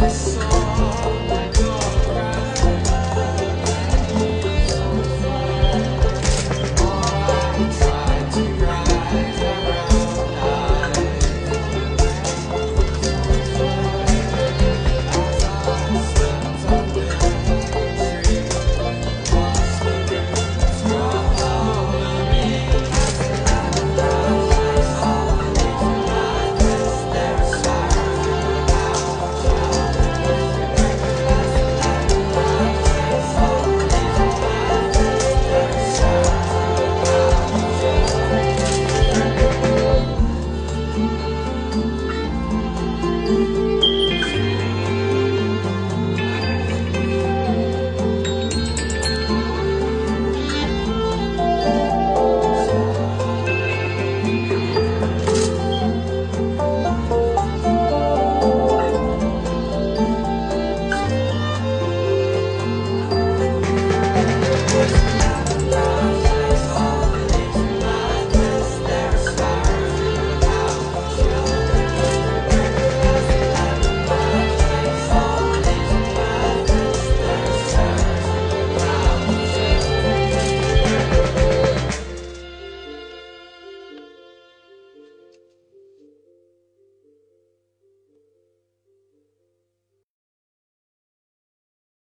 It's